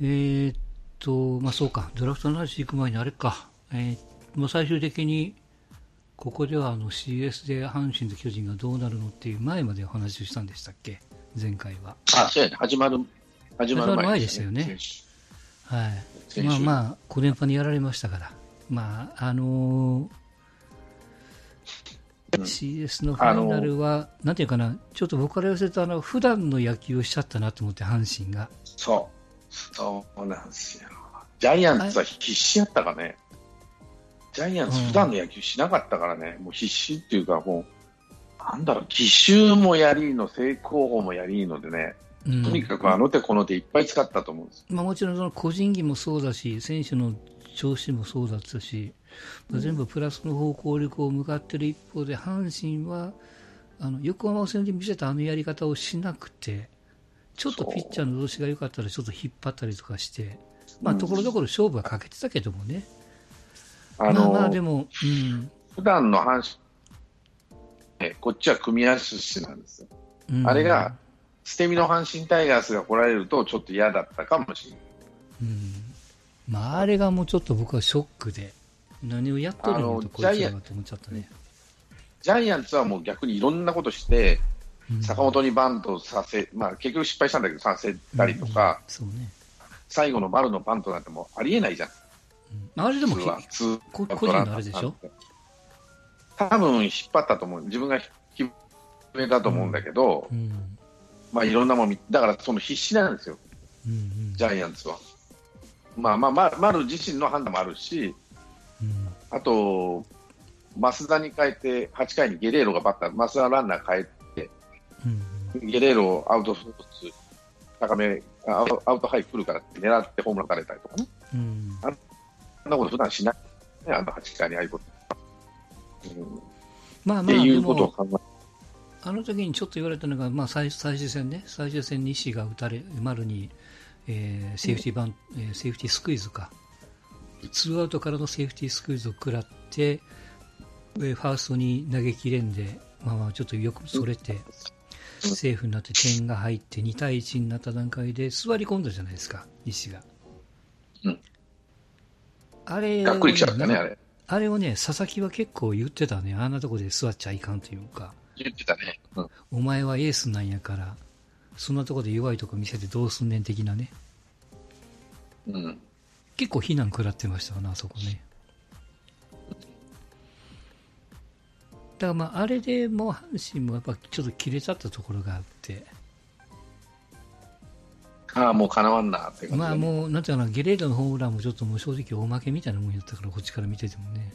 えー、っと、まあそうか、ドラフトの話行く前にあれか、えー、もう最終的に、ここではあの CS で阪神と巨人がどうなるのっていう前までお話をしたんでしたっけ、前回は。あ、そうやね、始まる、始まる前でしたよね。はい。まあまあ、5連覇にやられましたから。まあ、あのー、CS のファイナルは、なんていうかな、ちょっと僕から言わせると、あの、普段の野球をしちゃったなと思って、阪神が。そう。そうなんですよ。ジャイアンツは必死やったかね。ジャイアンツ、普段の野球しなかったからね、うん、もう必死っていうか、もう、なんだろう、奇襲もやりの、正攻法もやりのでね、とにかくあの手この手いっぱい使ったと思うんです、まあ、もちろんその個人技もそうだし、選手の調子もそうだったし、まあ、全部プラスの方向にこう向かっている一方で、阪神はあの横浜戦で見せたあのやり方をしなくて、ちょっとピッチャーの調子が良かったらちょっと引っ張ったりとかして、まあ、ところどころ勝負はかけてたけどもね。あのまあでも、うん、普段の阪神、こっちは組み合わせしなんですよ。うん、あれが捨て身の阪神タイガースが来られるとちょっと嫌だったかもしれない。うんまあ、あれがもうちょっと僕はショックで、何をやっとるのとこいつらと思っちゃったね。ジャイアンツはもう逆にいろんなことして、うん、坂本にバントさせ、まあ、結局失敗したんだけど、させたりとか、うんうね、最後の丸のバントなんてもありえないじゃん。うん、あれでも個人のあれでしょ？多分引っ張ったと思う。自分が決めたと思うんだけど、うん。まあ、いろんなもんだからその必死なんですよ、うんうん、ジャイアンツは。まあまあ、ま丸自身の判断もあるし、うん、あと、増田に変えて、8回にゲレーロがバッター、増田ランナー変えて、うん、ゲレーロアウトフォース、高めアウトハイ来るからって狙ってホームラン打たれたりとかね、うん、あんなこと普段しない、ね、あの8回にああいうこと。うん、まあまあ、っていうことを考え。あの時にちょっと言われたのが、まあ、最最終戦ね、最終戦、西が打たれ、丸に、えー、セーフティーバン、うん、えー、セーフティースクイズか、ツーアウトからのセーフティースクイズを食らって、えー、ファーストに投げきれんで、まあまあ、ちょっとよくそれて、セーフになって点が入って2対1になった段階で座り込んだじゃないですか、西が。うん。あれ、がっくりきちゃったね、あれ。あれをね、佐々木は結構言ってたね。あんなとこで座っちゃいかんというか。言ってたね。うん、お前はエースなんやから、そんなとこで弱いとこ見せてどうすんねん的なね。うん。結構非難食らってましたわな、あそこね。からまあ、あれでもう阪神もやっぱちょっと切れちゃったところがあって。ああ、もうかなわんなってまあもう、なんていうかな、ゲレードのホームランもちょっともう正直大負けみたいなもんやったから、こっちから見ててもね。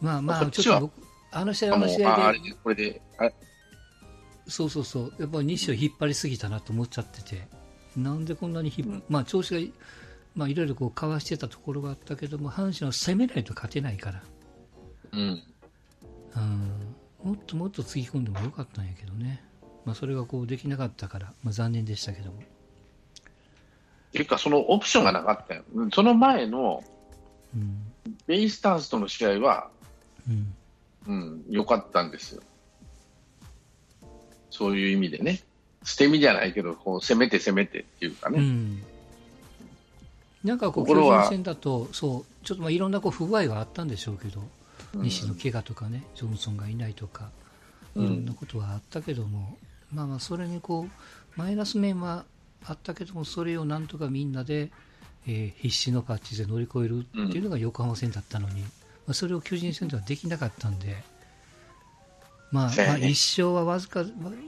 まあまあ、ちょっと僕、あの試合はあの試合で、これで、そうそうそう、やっぱり西を引っ張りすぎたなと思っちゃってて、なんでこんなに、うん、まあ調子が、まあいろいろこうかわしてたところがあったけども、阪神は攻めないと勝てないから、うん、うんもっともっとつぎ込んでもよかったんやけどね、まあそれがこうできなかったから、まあ残念でしたけども。ていうか、そのオプションがなかったよ。その前の、ベイスターズとの試合は、うん、良、うん、かったんですよ。そういう意味でね。捨て身じゃないけど、こう攻めて攻めてっていうかね。うん、なんかこう、巨人戦だと、そう、ちょっとまあいろんなこう不具合があったんでしょうけど、うん、西の怪我とかね、ジョンソンがいないとか、いろんなことはあったけども、うん、まあまあ、それにこう、マイナス面はあったけども、それをなんとかみんなで、えー、必死のパッチで乗り越えるっていうのが横浜戦だったのに、まあ、それを巨人戦ではできなかったんで、まあ、まあ、一勝はわずか、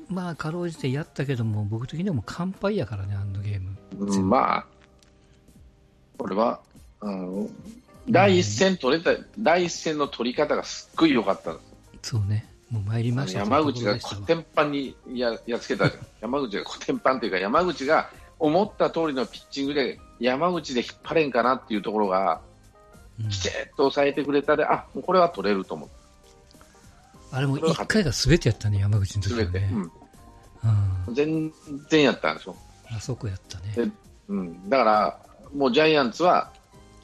まあ、かろうじてやったけども、僕的にはもう完敗やからね、あのゲーム。うん、まあ、これは、あの第一戦取れた、うん、第一戦の取り方がすっごい良かったそうね、もう参りました。山口がコテンパンにややっつけた。じゃん、山口がコテンパンというか、山口が思った通りのピッチングで、山口で引っ張れんかなっていうところが、きちっと抑えてくれたで、あこれは取れると思う。あれも1回がすべてやったね、山口の時はね。うん、全然やったんでしょ。あそこやったね。うん、だから、もうジャイアンツは、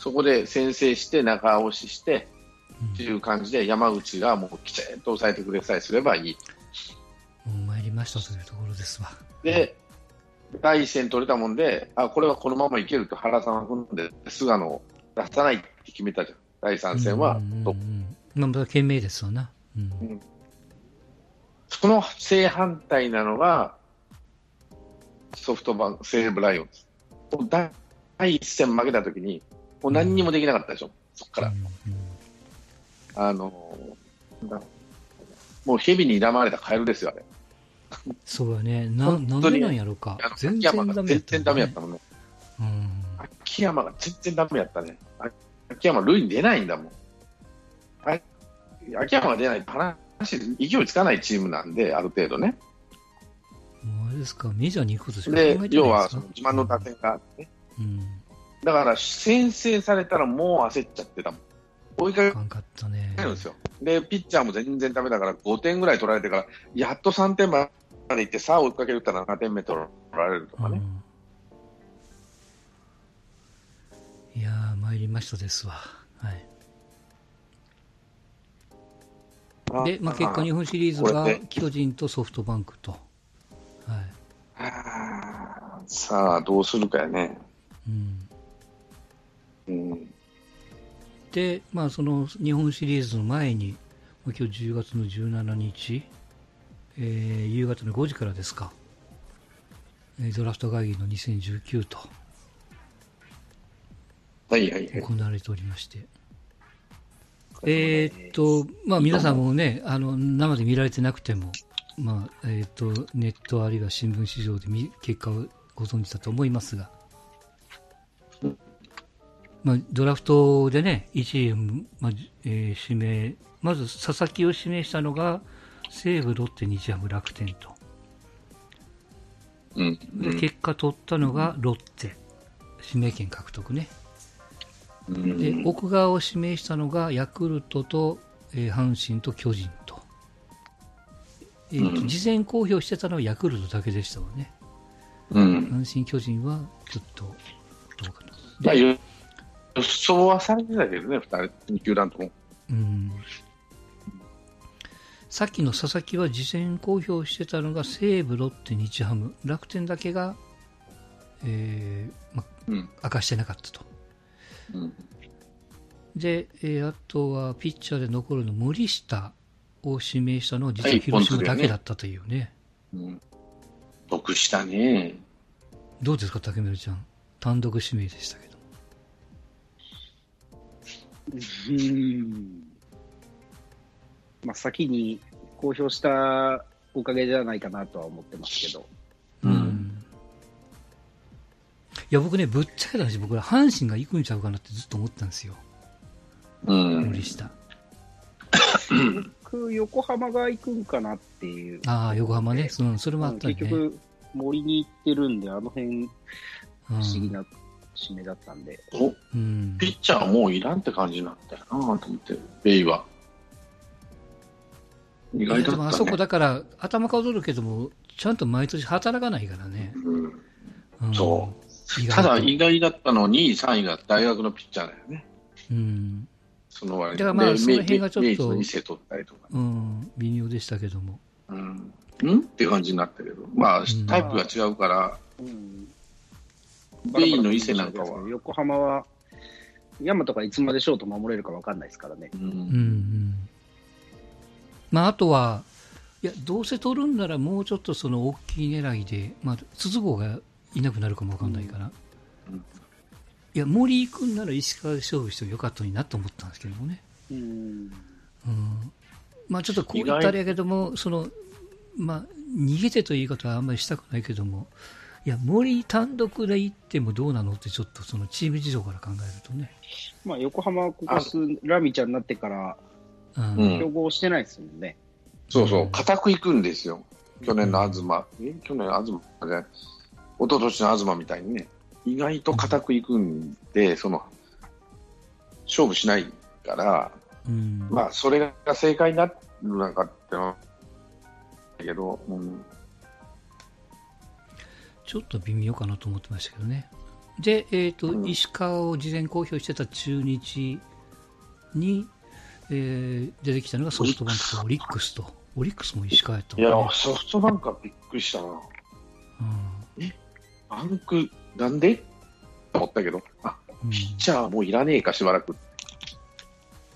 そこで先制して、中押しして、っていう感じで、山口がもうきちんと抑えてくれさえすればいい。もう参りましたというところですわ。で、第一戦取れたもんで、あこれはこのままいけると原さんは踏んで、菅野を出さないって決めたじゃん、第3戦はトップ。まあ、懸命ですよな、うん、うん、その正反対なのが、ソフトバンク、西武ライオンズ。第一戦負けたときに、もう何にもできなかったでしょ、うん、そこから。あのもう蛇に睨まれたカエルですよ、あれ。そうだね。な、なんでなんやろか。全然ダメやった、ね、全然ダメやったもんね。うん。秋山が全然ダメやったね。秋山、塁に出ないんだもん。秋山が出ないと話、勢いつかないチームなんで、ある程度ね。あれですか、メジャーに行くことしかで要はその自慢の打点があって、うん、だから先制されたらもう焦っちゃってたもん。追いかけるんですよ。で、ピッチャーも全然ダメだから、5点ぐらい取られてから、やっと3点までいって、さあ追いかけるったら7点目取られるとかね。うん、いやー、参りましたですわ。はい。で、まあ、結果、日本シリーズが巨人とソフトバンクと。はい。さあ、どうするかやね。うん。うん、で、まあ、その日本シリーズの前に、今日10月の17日、えー、夕方の5時からですか、ドラフト会議の2019と、はいはいはい、行われておりまして、えー、っと、まあ皆さんもね、あの、生で見られてなくても、まあ、えー、っと、ネットあるいは新聞市場で結果をご存知だと思いますが、まあ、ドラフトでね、1位、まあえー、指名、まず佐々木を指名したのが西武、ロッテ、日ハム、楽天と。うん、で結果取ったのがロッテ、指名権獲得ね。で奥側を指名したのがヤクルトと、えー、阪神と巨人と,、えーと事前公表してたのはヤクルトだけでしたわね、うん、阪神、巨人はちょっとどうかな。予想はされてたけどね、2, 2球団とも。うんさっきの佐々木は事前公表してたのが西武、ロッテ、日ハム、楽天だけが、えーまうん、明かしてなかったと。うん、で、えー、あとはピッチャーで残るの森下を指名したのは実は広島だけだったというね。ねうん、得したね。どうですか、竹村ちゃん。単独指名でしたけど。うんまあ、先に公表したおかげじゃないかなとは思ってますけど。うん。いや、僕ね、ぶっちゃけた話、僕ら阪神が行くんちゃうかなってずっと思ったんですよ。うん。無理した。僕、横浜が行くんかなっていう。ああ、横浜ね。そのそれもあったね。結局、森に行ってるんで、あの辺、不思議な締めだったんで。お、うん、ピッチャーもういらんって感じなんだよなと思って、ベイは。意外だった、ね、あそこだから、頭数るけども、ちゃんと毎年働かないからね。うん、そう。ただ、意外だったの、2位、3位が大学のピッチャーだよね。うん。その割だからまあ、その辺がちょっと、2世取ったりとか、うん、微妙でしたけども。うん。ん？って感じになったけど、まあ、タイプが違うから、うんベの伊勢なんかは。横浜は、山とかいつまでショート守れるか分かんないですからね。うん。うんうん、まあ、あとは、いや、どうせ取るんならもうちょっとその大きい狙いで、まあ、筒香がいなくなるかも分かんないから。うん、いや、森行くんなら石川で勝負してもよかったのになと思ったんですけどもね。うん。うん。まあ、ちょっとこう言ったらやけども、その、まあ、逃げてという言い方はあんまりしたくないけども、いや、森単独で行ってもどうなのって、ちょっとそのチーム事情から考えるとね。まあ、横浜はここ数、ラミちゃんになってから、競合してないですもんね。そうそう、固く行くんですよ。去年の東、え？去年の東で、一昨年の東みたいにね、意外と固く行くんで、その、勝負しないから、うん、まあ、それが正解になるのかってのだけど、うん、ちょっと微妙かなと思ってましたけどね。で、えっ、ー、と、うん、石川を事前公表してた中日に、えー、出てきたのがソフトバンクとオリックスと。オリックスも石川やったね、いや、ソフトバンクはびっくりしたな。うん、バンク、なんで？と思ったけど、あ、ピッチャーもういらねえか、しばらく。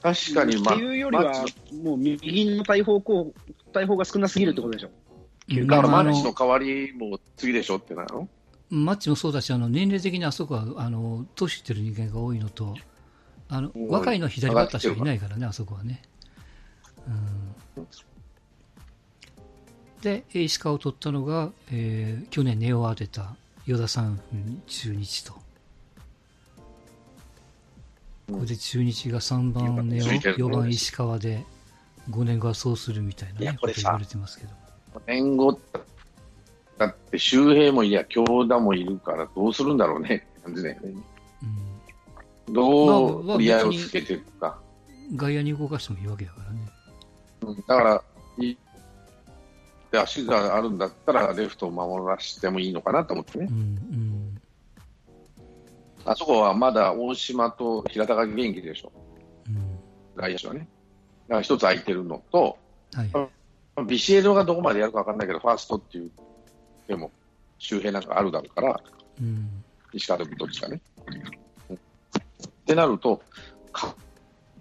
確かに、ま、っていうよりは、もう右の大砲こう、大砲が少なすぎるってことでしょ。うん、だからマッチの代わりも次でしょってなの？マッチもそうだし、あの年齢的にあそこはあの年いってる人間が多いのと、あの若いの左バッターしかいないからね、あそこはね。うん、で、石川を取ったのが、えー、去年根を当てた与田さん中日と。これで中日が3番根尾、4番石川で、5年後はそうするみたいな、ね、こと言われてますけど。5年後だって周平もいや、京田もいるからどうするんだろうねって感じだよね。うん、どう折り合いをつけていくか。外野に動かしてもいいわけだからね。うん、だから、いで足があるんだったら、レフトを守らせてもいいのかなと思ってね。うんうんあそこはまだ大島と平田が元気でしょ、うん、外野手はね。だから一つ空いてるのと、はい、ビシエドがどこまでやるか分かんないけど、ファーストっていうでも周辺なんかあるだろうから、うん、石川でもどっちかね。うん、ってなると、か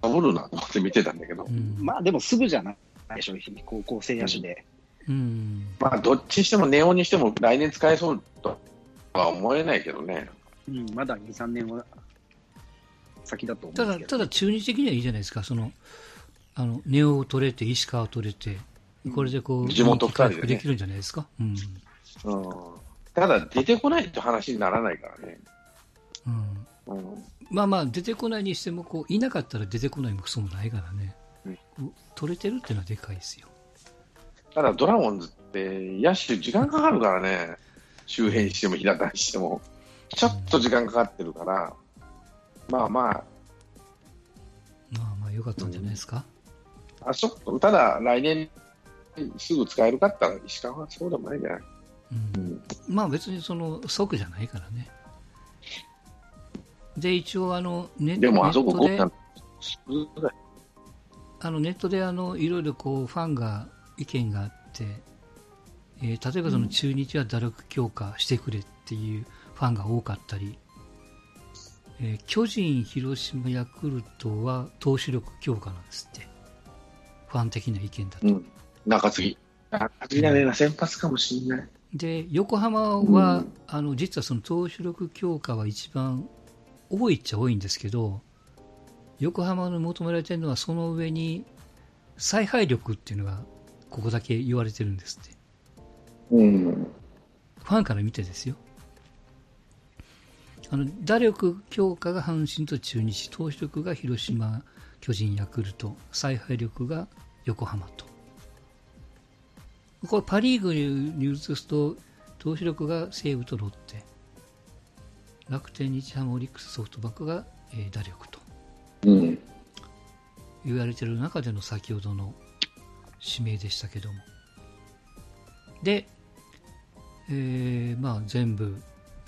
ぶるなと思って見てたんだけど、うん、まあでもすぐじゃないでしょ、高校生野手で。うん、まあどっちにしても、ネオにしても来年使えそうとは思えないけどね。うん、まだ2、3年は先だと思うただ、ただ中日的にはいいじゃないですか、その、あの、ネオを取れて、石川を取れて、これでこう、地元回復できるんじゃないですか？うん。うん、ただ、出てこないって話にならないからね。うん。うん、まあまあ、出てこないにしても、こう、いなかったら出てこないもクソもないからね。うん、取れてるっていうのはでかいですよ。ただ、ドラゴンズって、野手時間かかるからね。周辺しても平田にしても。ちょっと時間かかってるから、まあまあ。まあまあ、よかったんじゃないですか？うん、あそただ、来年すぐ使えるかったら、石川はそうでもないんじゃない、うん、うん、まあ別にその即じゃないからね。で、一応あのネットで、もあそこであのネットであのいろいろこうファンが意見があって、えー、例えばその中日は打力強化してくれっていうファンが多かったり、えー、巨人、広島、ヤクルトは投手力強化なんですって。ファン的な意見だと。うん、中継ぎ。中継ぎだね、先発かもしれない。で、横浜は、うん、あの、実はその投手力強化は一番多いっちゃ多いんですけど、横浜の求められてるのはその上に采配力っていうのがここだけ言われてるんですって。うん。ファンから見てですよ。あの打力強化が阪神と中日投手力が広島、巨人、ヤクルト采配力が横浜とこれパ・リーグに移すと投手力が西武とロッテ。楽天、日ハム、オリックス、ソフトバンクが、えー、打力と、うん、言われている中での先ほどの指名でしたけども。で、えーまあ、全部、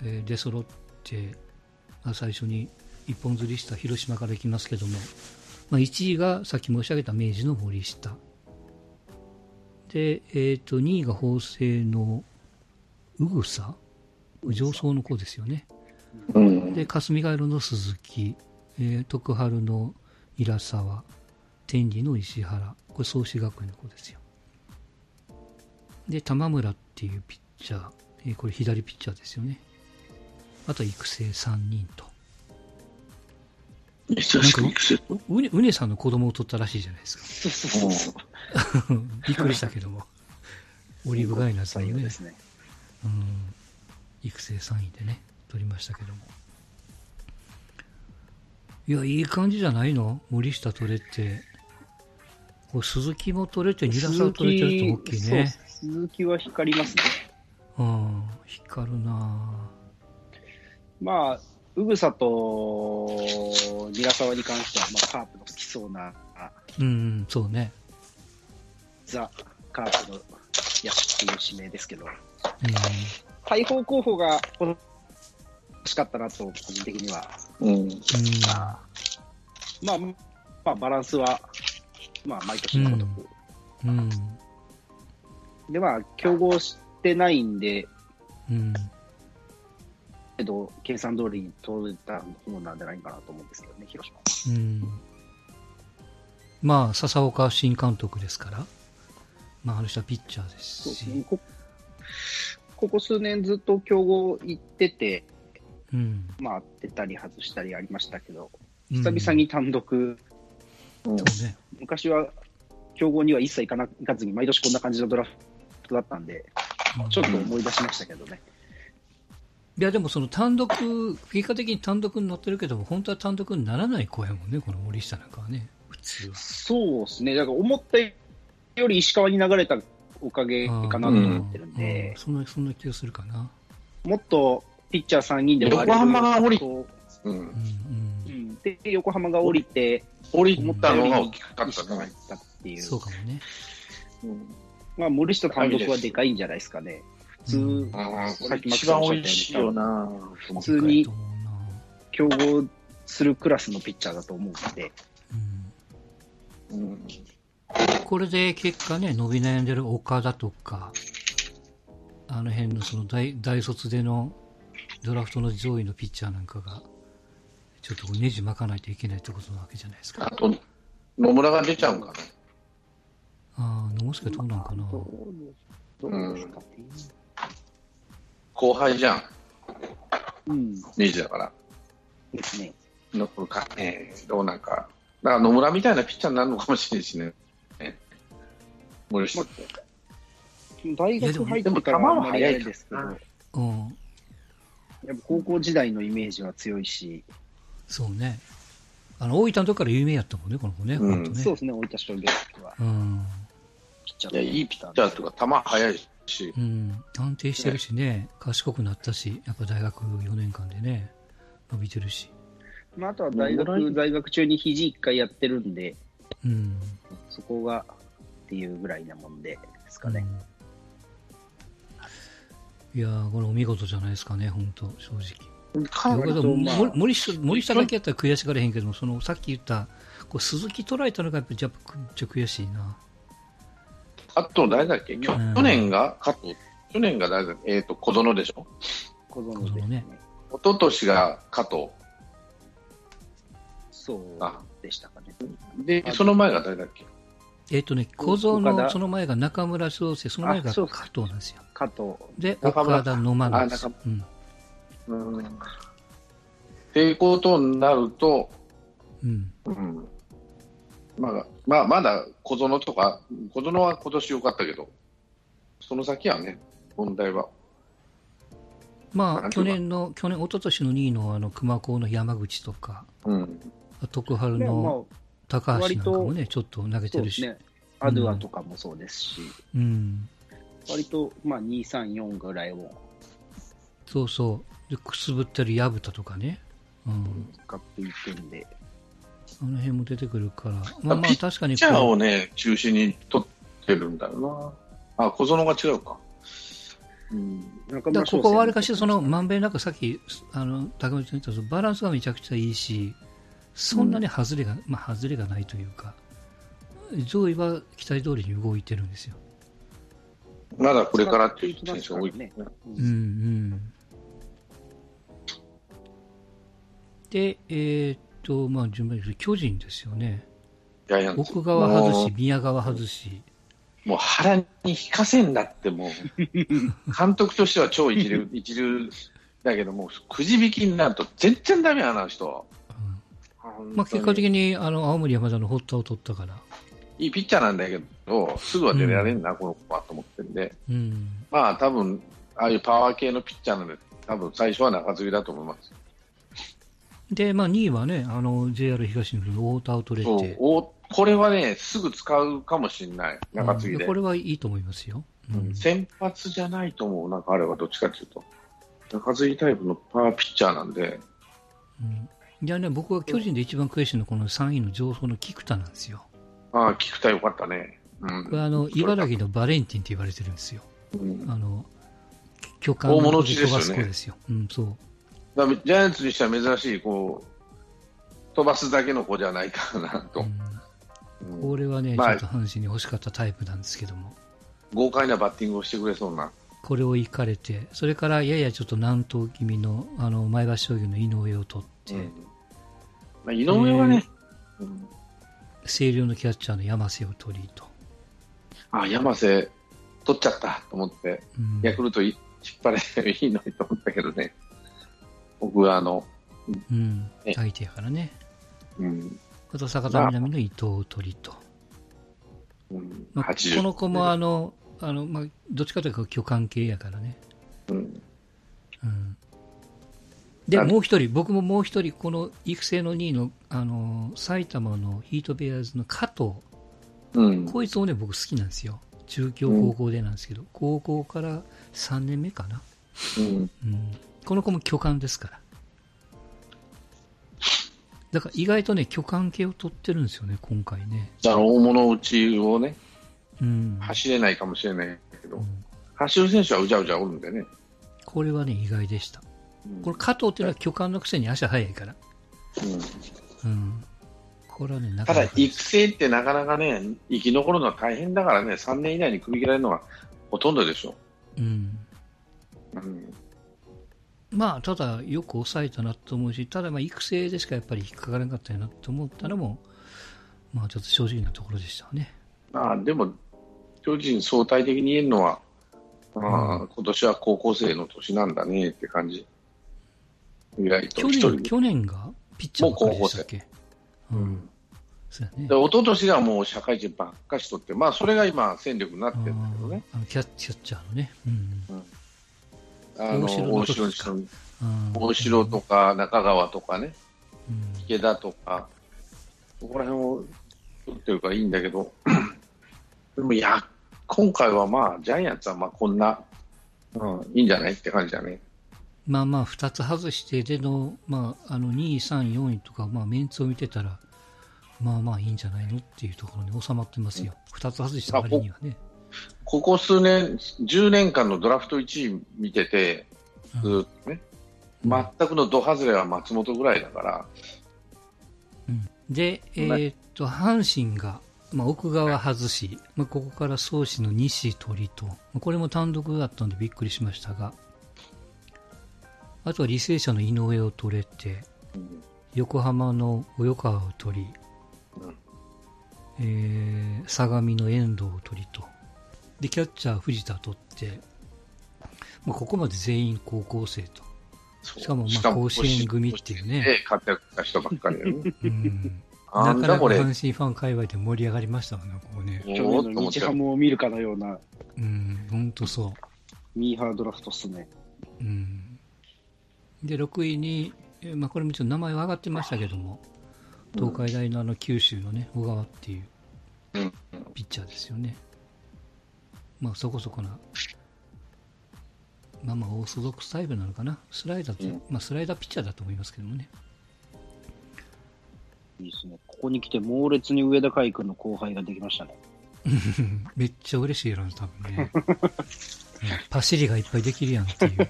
えー、出揃って、まあ、最初に一本釣りした広島からいきますけども、まあ、1位がさっき申し上げた明治の森下で、えー、と2位が法政の宇草上層の子ですよね、うん、で霞ヶ浦の鈴木、えー、徳春の平沢天理の石原これ創志学園の子ですよ。で玉村っていうピッチャー、えー、これ左ピッチャーですよね。あと育成3人と。うね、うねさんの子供を取ったらしいじゃないですか。そうそうそう。びっくりしたけども。オリーブガイナーさんのね。ですね。うん。育成3位でね、取りましたけども。いや、いい感じじゃないの？森下取れて。こう鈴木も取れて、二打差取れてると大きいね。鈴木は光りますね。うん、光るなぁ。まあ、うぐさとニラサワに関しては、まあ、カープの好きそうな、うん、そうね。ザ・カープの野手っていう指名ですけど、うん、大砲候補が欲しかったなと、個人的には。うん、まあ、まあ、バランスは、まあ、毎年のごとく。うん、で、まあ、競合してないんで、うん度、計算通りに取れた方なんじゃないかなと思うんですけどね、広島うん。まあ、笹岡新監督ですから、まあ、あの人はピッチャーですし。ね、こここ数年ずっと強豪行ってて、うん、まあ、出たり外したりありましたけど、久々に単独、うんね、昔は強豪には一切行かな行かずに、毎年こんな感じのドラフトだったんで、ちょっと思い出しましたけどね。いや、でもその単独、結果的に単独に乗ってるけども、本当は単独にならない子やもんね、この森下なんかはね、普通は。そうですね、だから思ったより石川に流れたおかげかなと思ってるんで、そんなそんな気がするかな。もっとピッチャー3人で横浜が降り、うんうんうん、で横浜が降りて、降りたのが大きかったじゃないかっていう。そうかもね。うんまあ、森下単独はでかいんじゃないですかね。普通、うん、さっき一番美味しいよな。普通に競合するクラスのピッチャーだと思うので。うん、うん、これで結果ね、伸び悩んでる岡田とか、あの辺のその大大卒でのドラフトの上位のピッチャーなんかが、ちょっとネジ巻かないといけないってことなわけじゃないですか。あと、野村が出ちゃうんかな。ああ、野村どうなんかな。うん、後輩じゃん。うん。2時だから。ですね。残るかね、どうなんか。だから野村みたいなピッチャーになるのかもしれないしね。森下って。大学入ってからは早いですけど、うん、やっぱ高校時代のイメージは強いし。そうね。あの、大分のとこから有名やったもんね、この子ね。うん、ねそうですね、大分商業は。うん。ピッチャーいや、いいピッチャーとか、球速いし。うん。安定してるしね、ね賢くなったし、やっぱ大学4年間でね、伸びてるし。まあ、あとは大学、在学中に肘一回やってるんで、うん。そこが、っていうぐらいなもんで、ですかね。うん、いやこれお見事じゃないですかね、本当正直。森下森下だけやったら悔しがれへんけどそのさっき言ったこう鈴木捉えたのがやっぱめっちゃ悔しいな。あと誰だっけ、去年が加藤、去年が誰だっけ、えっ、ー、と小園でしょ？小園ですね。一昨年が加藤。そうでしたかね。で、その前が誰だっけ？えっ、ー、とね、小園、その前が中村翔成、その前が加藤なんですよ。加藤。で、岡田野間なんですよ。うんうん。っていうことになると、うん。うん。まあ、まあ、まだ小園とか、小園は今年良かったけど、その先はね、問題は。まあ、去年の、去年、一昨年の2位のあの熊高の山口とか、うん、徳春の高橋なんかもね、ちょっと投げてるし。ね、アドゥアとかもそうですし、うん、割と、まあ、2、3、4ぐらいを。そうそう。で、くすぶったり、やぶたとかね。うん。使っていくんで。あの辺も出てくるから。まあまあ確かに。ピッチャーをね、中心に取ってるんだよな。あ、小園が違うか。うん。だここはわりかし、その、まんべんなくさっき、あの、高橋さん言ったバランスがめちゃくちゃいいし、そんなに外れが、うん、まあ外れがないというか、上位は期待通りに動いてるんですよ。まだこれからっていう選手が多いね。うんうん。で、えー、っと、まあ、順番に巨人ですよね。奥側外し、宮川外し。もう腹に引かせんなってもう、監督としては超一流、一流だけども、くじ引きになると全然ダメやな、人は。うん、まあ、結果的にあの青森山田のホッタを取ったから。いいピッチャーなんだけど、すぐは出られんな、うん、この子はと思ってるんで、うん、まあ多分、ああいうパワー系のピッチャーなんで、多分最初は中継ぎだと思います。で、まあ、2位はね、あの JR 東日本の太田を取れてこれはね、すぐ使うかもしれない、中継ぎで、うん、これはいいと思いますよ、うん、先発じゃないと思う、なんかあれはどっちかというと、中継ぎタイプのパワーピッチャーなんで。うん、いやね、僕は巨人で一番悔しいのは、この3位の上層の菊田なんですよ。ああ、菊田よかったね。うん、これあの茨城のバレンティンって言われてるんですよ。うん、あの巨漢の飛ばす子ですよ。うん、そう。だジャイアンツにしては珍しいこう飛ばすだけの子じゃないかなと、うん、これはね、まあ、ちょっと阪神に欲しかったタイプなんですけども。豪快なバッティングをしてくれそうな。これを行かれて、それからややちょっと南東気味のあの前橋商業の井上を取って、うん、まあ、井上はね、えー、星稜のキャッチャーの山瀬を取りと。あ、山瀬取っちゃったと思って、うん、ヤクルト引っ張れいいのにと思ったけどね、僕はあの、うん、相手やからね。うん。あと坂田南の伊藤を取りと。うんまあ、この子もあの、あのまあ、どっちかというと巨漢系やからね。うん。うん、で、もう一人、僕ももう一人、この育成の2位の、あの、埼玉のヒートベアーズの加藤。うん。こいつもね、僕好きなんですよ。中京高校でなんですけど、うん、高校から3年目かな。うん。うん、この子も巨漢ですから。だから意外とね、巨漢系を取ってるんですよね、今回ね。だから大物打ちをね、うん、走れないかもしれないけど、うん、走る選手はうじゃうじゃおるんでね。これはね、意外でした。うん、これ、加藤っていうのは巨漢のくせに足速いから。うん。うん。これはね、なかなかただ、育成ってなかなかね、生き残るのは大変だからね、3年以内に組み切られるのはほとんどでしょう。うん。うん。まあ、ただ、よく抑えたなと思うし、ただ、まあ、育成でしかやっぱり引っかからなかったよなと思ったのも、まあ、ちょっと正直なところでしたね。まあ、でも、巨人相対的に言えるのは、まあ、うん、今年は高校生の年なんだねって感じ。意外と去年、去年がピッチャーばっかりでしたっけ？うん。そうやね。で、一昨もう社会人ばっかしとって、まあ、それが今、戦力になってるんだけどね。あのキャッチャーのね。うん。うんあの大城に大城とか中川とかね、池田とか、そこら辺を取ってるからいいんだけど、でもや、今回はまあ、ジャイアンツはまあこんな、うん、いいんじゃないって感じだね。まあまあ、2つ外してでの、まあ、あの2位、3位、4位とか、まあ、メンツを見てたら、まあまあいいんじゃないのっていうところに収まってますよ。2つ外した割にはね。ここ数年、10年間のドラフト1位見てて、ずっとね、うん、全くのど外れは松本ぐらいだから。うん、で、えー、っと、阪神が、まあ、奥側外し、まあ、ここから創始の西鳥と、これも単独だったんでびっくりしましたが、あとは履正社の井上を取れて、うん、横浜の及川を取り、うん、えー、相模の遠藤を取りと、で、キャッチャー藤田取って、まあ、ここまで全員高校生と。しかも、まあ、甲子園組っていうね。活躍した人ばっかりだね。うん。なかなか阪神ファン界隈で盛り上がりましたもんね、ここね。去年の日ハムを見るかのような。うん、本当そう。ミーハードラフトっすね。うん。で、6位に、まあ、これもちょっと名前は上がってましたけども、東海大のあの九州のね、小川っていうピッチャーですよね。まあそこそこな、まあまあオーソドックスタイプなのかな。スライダーと、うん、まあスライダーピッチャーだと思いますけどもね。いいですね。ここに来て猛烈に上田海君の後輩ができましたね。めっちゃ嬉しいやろ、多分ね。パシリがいっぱいできるやんっていう。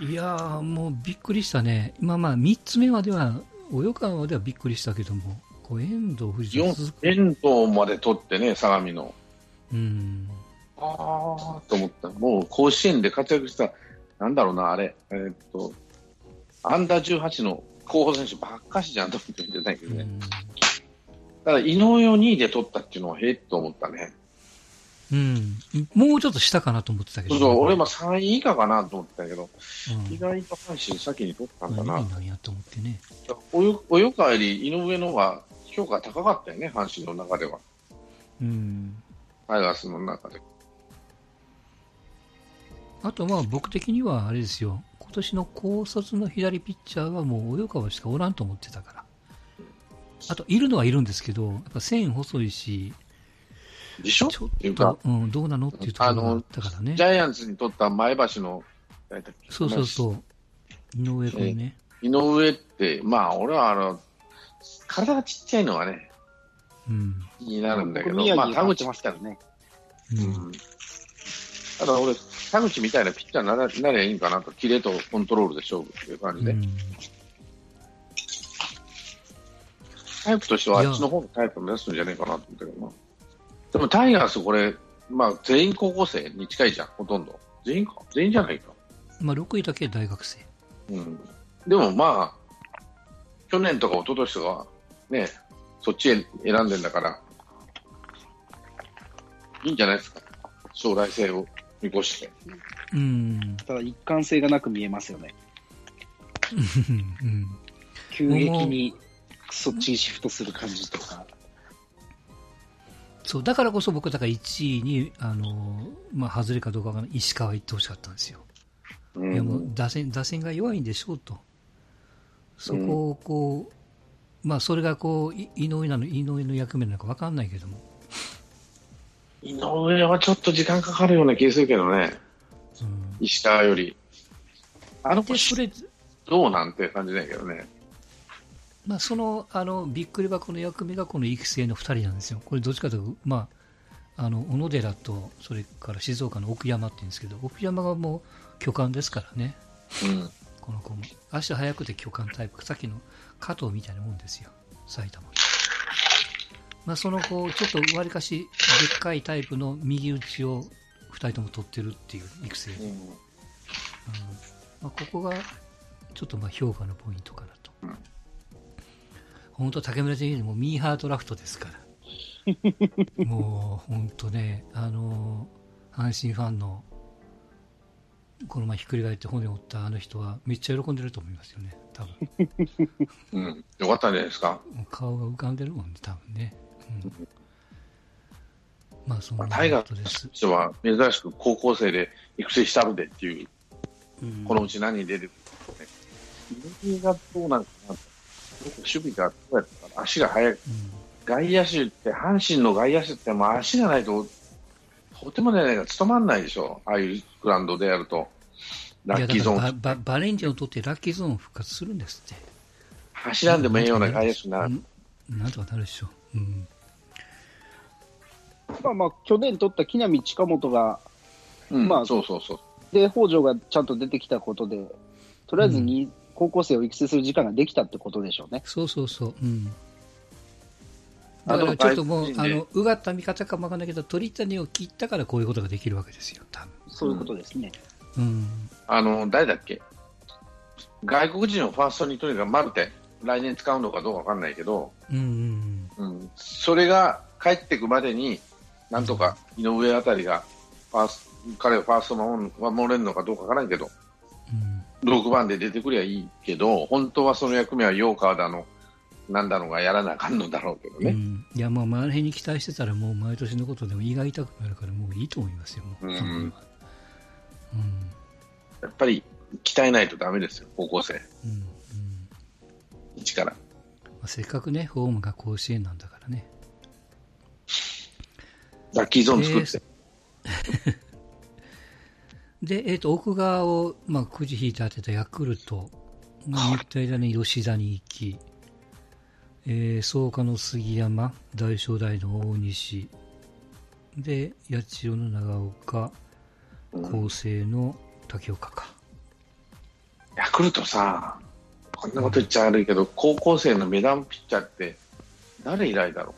いやー、もうびっくりしたね。まあまあ、3つ目までは、及川ではびっくりしたけども、遠藤、藤田遠藤まで取ってね、相模の。うん。ああ、と思った。もう甲子園で活躍した、なんだろうな、あれ、えー、っと、アンダー18の候補選手ばっかしじゃんと思って見てないけどね。ただ、井上を2位で取ったっていうのは、へえと思ったね。うん。もうちょっと下かなと思ってたけど、ね、そうそう、俺も3位以下かなと思ってたけど、うん、意外と阪神先に取ったんだな。なんやと思ってね。およ、およかえり井上のが評価高かったよね、阪神の中では。うん。タイガースの中で。あとまあ僕的にはあれですよ、今年の高卒の左ピッチャーはもう及川しかおらんと思ってたから。あと、いるのはいるんですけど、やっぱ線細いし、でしょ？ちょっと、うん、どうなのっていうところがあったからね。ジャイアンツにとった前橋の、そうそうそう、井上君ね。井上って、まあ、俺はあの、体がちっちゃいのはね、うん、になるんだけど、まあ、田口ますからね。うん。ただ俺、田口みたいなピッチャーにななりゃいいんかなと、キレとコントロールで勝負っていう感じで。うん、タイプとしてはあっちの方のタイプを目指すんじゃないかなと思ったけどな。でもタイガースこれ、まあ、全員高校生に近いじゃん、ほとんど。全員か？全員じゃないか。まあ、6位だけ大学生。うん。でもまあ、去年とか一昨年とか、ね、そっちへ選んでんだから、いいんじゃないですか？将来性を見越して。うん。ただ一貫性がなく見えますよね。うん、急激にそっちにシフトする感じとか。そう、だからこそ僕、だから1位に、あの、まあ、外れかどうかが石川行ってほしかったんですよ。うん、いやもう打線、打線が弱いんでしょうと。そこをこう、まあ、それがこう、井上なの、井上の役目なのか分かんないけども。井上はちょっと時間かかるような気がするけどね。うん、石川より。あの子、どうなんて感じだけどね。まあ、そのあのびっくり箱の役目がこの育成の2人なんですよ、これどっちかというと、まあ、あの小野寺とそれから静岡の奥山っていうんですけど、奥山がもう巨漢ですからね、うん、この子も。足速くて巨漢タイプ、さっきの加藤みたいなもんですよ、埼玉まあ、その子、ちょっとわりかしでっかいタイプの右打ちを2人とも取ってるっていう育成で、うん、うん、まあ、ここがちょっとまあ評価のポイントかなと。うん。本当、竹村選手もミーハードラフトですから、もう本当ね、あの阪神ファンのこの前ひっくり返って骨を折ったあの人はめっちゃ喜んでると思いますよね、多分。うん、よかったんじゃないですか？顔が浮かんでるもんね、多分ね。うん、まあ、そんなタイガーとしては珍しく高校生で育成したるでっていう、うん、このうち何に出てくるね。がどうなるかな。と守備がそうやったから足が速い、うん、外野手って、阪神の外野手ってもう足がないと、とてもね、務まんないでしょ、ああいうグラウンドでやると、ラッキーゾーンババレンジを取ってラッキーゾーン復活するんですって。走らんでもええような外野手になる。なんとかなるでしょう。うんまあまあ、去年取った木浪近本が、うん、まあ、そうそうそう。で、北条がちゃんと出てきたことで、とりあえずに、高校生を育成する時間ができたってことでしょうね。そうそうそう。うん。だからちょっともう、あの、うがった見方かもわかんないけど、鳥谷を切ったからこういうことができるわけですよ、多分。そういうことですね。うん。あの、誰だっけ？外国人のファーストにとにかくマルテ、来年使うのかどうかわかんないけど、うんうん、うん、それが帰ってくまでに、なんとか井上あたりがファース彼をファースト守守れるのかどうかわからんけど、6番で出てくりゃいいけど、本当はその役目はヨーカーだの、なんだろうがやらなあかんのだろうけどね。うん、いや、まあ、周りに期待してたら、もう毎年のことでも胃が痛くなるから、もういいと思いますよ、うん、うん、やっぱり鍛えないとだめですよ、高校生。うんうん、一から。まあ、せっかくね、ホームが甲子園なんだからね。ラッキーゾーン作って。えー で、えっ、ー、と、奥側を、まあ、くじ引いて当てたヤクルトが日体大の吉田に行き、えー、草加の杉山、大正大の大西、で、八千代の長岡、厚生の竹岡か。ヤクルトさ、こんなこと言っちゃ悪いけど、うん、高校生の目玉ピッチャーって誰以来だろ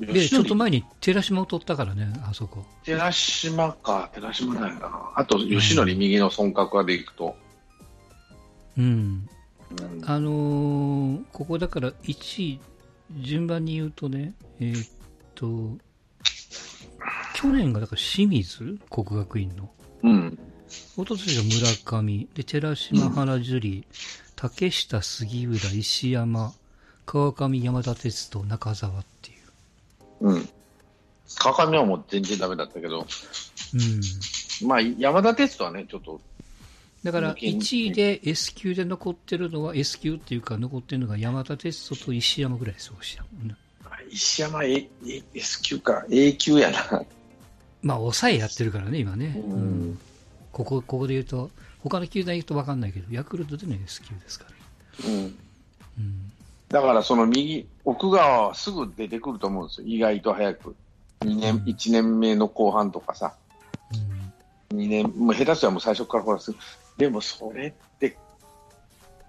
う？で、ちょっと前に寺島を取ったからね、あそこ。寺島か、寺島だよな。あと、吉典右の損角がでいくと。うん。うん、あのー、ここだから1位、順番に言うとね、えー、っと、去年がだから清水国学院の。うん。一昨年が村上、で、寺島原樹里、うん、竹下杉浦、石山、川上山田哲人、中澤っていう。うん。川上はもう全然ダメだったけど、うん。まあ、山田哲人はね、ちょっと。だから1位で S 級で残ってるのは S 級っていうか残ってるのが山田哲人と石山ぐらいそうしやもんね。石山 A S 級か A 級やな。まあ抑えやってるからね今ね。うん、うん、ここここで言うと他の球団言うと分かんないけどヤクルトでの S 級ですから。うん。うん、だからその右、奥側はすぐ出てくると思うんですよ、意外と早く。2年、1年目の後半とかさ。うん、2年、もう下手したらもう最初からほらすでもそれって、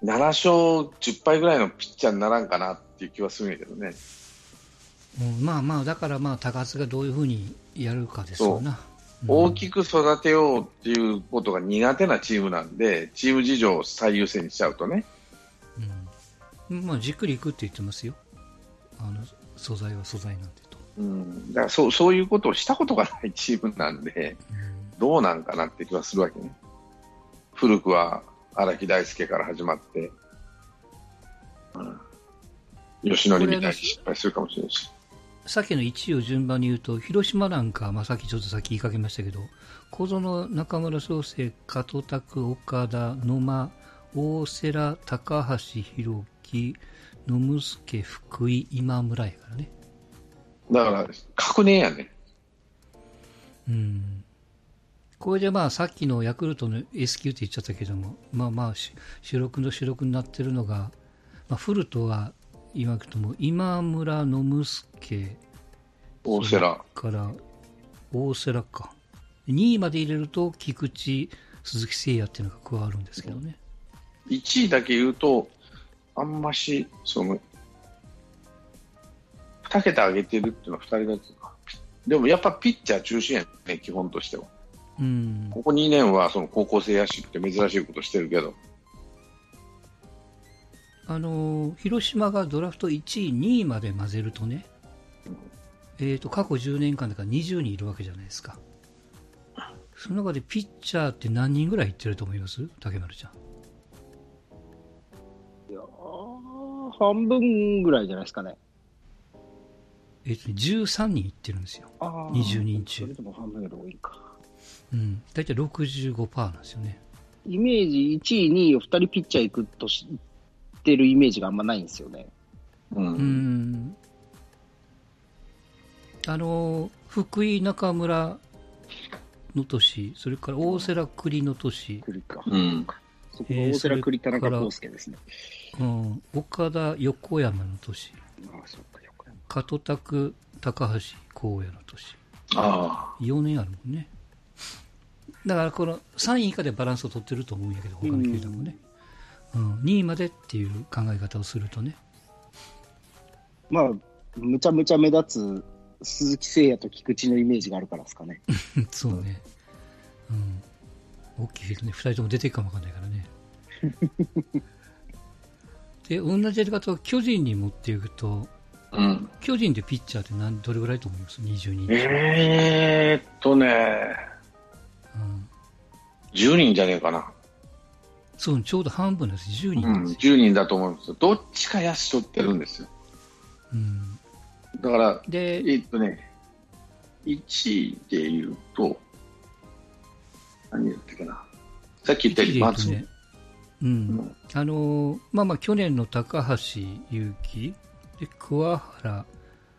7勝10敗ぐらいのピッチャーにならんかなっていう気はするんやけどね。うん、まあまあ、だからまあ、高津がどういうふうにやるかですよな。大きく育てようっていうことが苦手なチームなんで、チーム事情を最優先にしちゃうとね。うん、まあ、じっくりいくって言ってますよ。あの素材は素材なんでと。うん、だからそうそういうことをしたことがないチームなんで、うん、どうなんかなって気はするわけね。古くは荒木大輔から始まって、うん、吉典みたいに失敗するかもしれないし。さっきの1位を順番に言うと、広島なんか、まあ、さっきちょっとさっき言いかけましたけど、小園、中村創生、加藤拓、岡田、野間、大瀬良、高橋宏樹、野村助、福井、今村やからね。だから、確年やね。うん。これでまあさっきのヤクルトの S q って言っちゃったけども、まあまあ主力の主力になってるのが、まあ、フルトは言わなくとも今村野之助大瀬良。から大瀬良か。2位まで入れると菊池鈴木誠也っていうのが加わるんですけどね。1位だけ言うとあんましその2桁上げてるっていうのは2人だけか。でもやっぱピッチャー中心やね基本としては、うん、ここ2年はその高校生野手って珍しいことしてるけどあの広島がドラフト1位、2位まで混ぜるとね、えーと、過去10年間だから20人いるわけじゃないですか。その中でピッチャーって何人ぐらいいってると思います？竹丸ちゃん。いや半分ぐらいじゃないですかね。えっ、ー、と、13人いってるんですよ。20人中。それでも半分より多いか。うん。大体65%なんですよね。イメージ1位、2位を2人ピッチャー行くとしってるイメージがあんまないんですよね。うん。うんあの、福井中村の年、それから大瀬良栗の年。栗か。うん。そこ大瀬良栗田中康介ですね。うん。岡田横山の年。ああ、そうか、横山。加藤拓高橋光也の年。ああ。4年あるもんね。だからこの3位以下でバランスを取ってると思うんやけど、他の球団もね。うん、2位までっていう考え方をするとね。まあ、むちゃむちゃ目立つ鈴木誠也と菊池のイメージがあるからですかね。そうね。うん。大きいフィールドね、2人とも出ていくかもわかんないからね。で、同じやり方を巨人に持っていくと、うん、巨人でピッチャーって何どれぐらいと思います ?20 人。えーっとね、うん、10人じゃねえかな。そう、ちょうど半分です。10人うん、10人だと思うんですよ。どっちか野手取ってるんですよ。うん。だから、で、えっとね、1位で言うと、何言ったかな。さっき言ったように、まず、ね、うん、うん、あのー、まあまあ、去年の高橋優希、で、桑原、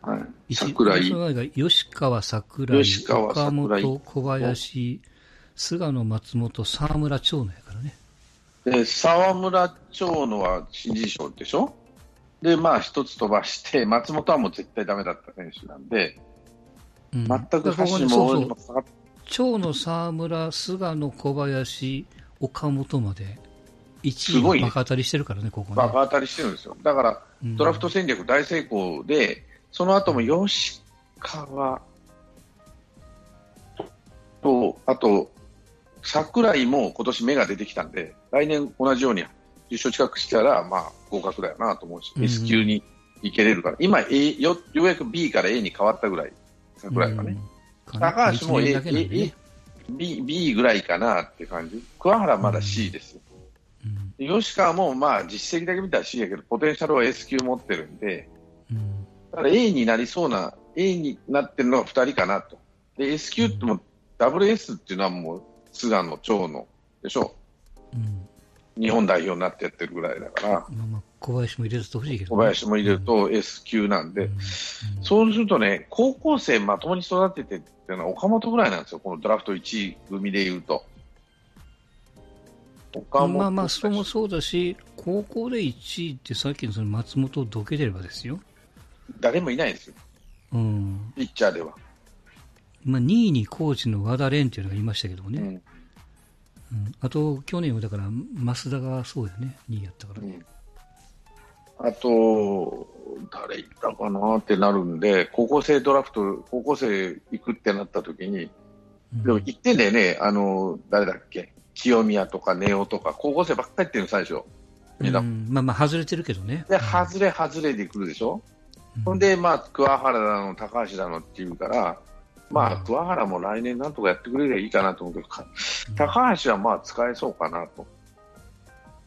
はい、桜井、吉川桜井、岡本、小林、菅野、松本、沢村長野やからね。で沢村長野は新人賞でしょ？で、まあ、一つ飛ばして、松本はもう絶対だめだった選手なんで、うん、全く橋も長野、沢村、菅野、小林、岡本まで、1位バカ当たりしてるからね、ここね。バカ当たりしてるんですよ。だから、ドラフト戦略大成功で、その後も吉川と、あと、桜井も今年芽が出てきたんで、来年同じように優勝近くしたら、まあ、合格だよなと思うし、うん、S 級にいけれるから、今、A、よようやく B から A に変わったぐらい、桜井がね。うん、高橋も A、ね、A、B、B ぐらいかなって感じ。桑原まだ C ですよ。うん、吉川もまあ実績だけ見たら C やけど、ポテンシャルは S 級持ってるんで、うん、だから A になりそうな、A になってるのが2人かなと。で、S 級っても、WS っていうのはもう、菅野、長野でしょ。うん。日本代表になってやってるぐらいだから、まあ、まあ小林も入れると欲しいけど、ね、小林も入れると S 級なんで、うん。うん、そうするとね、高校生まともに育ててっていうのは岡本ぐらいなんですよ、このドラフト1位組でいうと。まあまあ、それもそうだし、高校で1位ってさっきのその松本をどけてればですよ。誰もいないですよ、うん、ピッチャーでは。まあ、2位にコーチの和田蓮っていうのがいましたけどもね。うん。うん、あと、去年はだから、増田がそうやね、2位やったから。ね。うん、あと、誰いったかなってなるんで、高校生ドラフト、高校生行くってなった時に、でも行ってんだよね、あの、誰だっけ、清宮とか根尾とか、高校生ばっかり行ってるの、最初。うん、まあまあ、外れてるけどね。で、外れ、外れで来るでしょ？うん、ほんで、まあ、桑原だの、高橋だのっていうから、まあ、桑原も来年なんとかやってくれればいいかなと思うけど、高橋はまあ使えそうかなと。